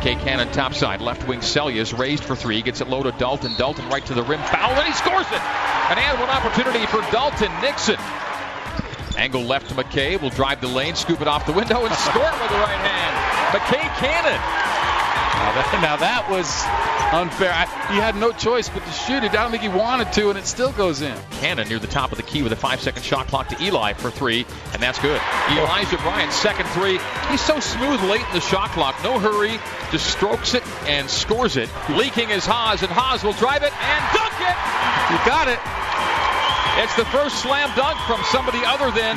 McKay Cannon topside. Left wing Seljaas raised for three. Gets it low to Dalton. Dalton right to the rim. Foul and he scores it. An and one opportunity for Dalton Nixon. Angle left to McKay. Will drive the lane, scoop it off the window, and score with the right hand. McKay Cannon. Now that, now that was unfair. I, he had no choice but to shoot it. I don't think he wanted to, and it still goes in. Cannon near the top of the key with a five-second shot clock to Eli for three, and that's good. Elijah Bryant, second three. He's so smooth late in the shot clock. No hurry, just strokes it and scores it. Leaking is Haws, and Haws will drive it and dunk it. You got it. It's the first slam dunk from somebody other than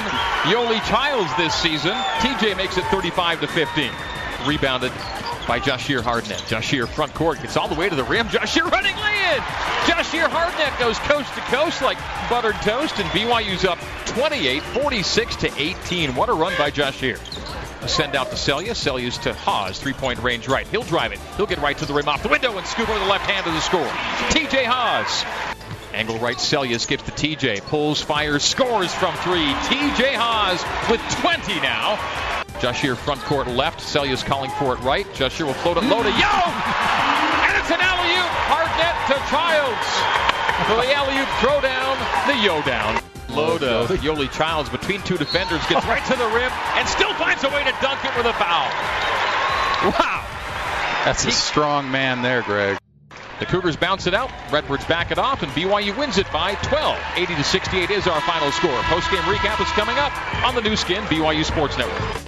Yoeli Childs this season. TJ makes it 35 to 15. Rebounded by Jahshire Hardnett. Jahshire front court gets all the way to the rim. Jahshire running lay in. Jahshire Hardnett goes coast to coast like buttered toast, and BYU's up 28, 46 to 18. What a run by Jahshire. Send out to Seljaas. Seljaas to Haws. Three point range right. He'll drive it. He'll get right to the rim off the window and scoop over the left hand to the score. TJ Haws. Angle right, Seljaas gives to TJ. Pulls, fires, scores from three. TJ Haws with 20 now. Jahshire front court left. Seljaas calling for it right. Jahshire will float it low to Young. And it's an alley-oop. Hardnett to Childs. For the alley-oop throwdown, the yo down. Low to Yoeli Childs between two defenders. Gets right to the rim and still finds a way to dunk it with a foul. Wow. That's a strong man there, Greg. The Cougars bounce it out. Redbirds back it off, and BYU wins it by 12. 80 to 68 is our final score. Post game recap is coming up on the Nu Skin BYU Sports Network.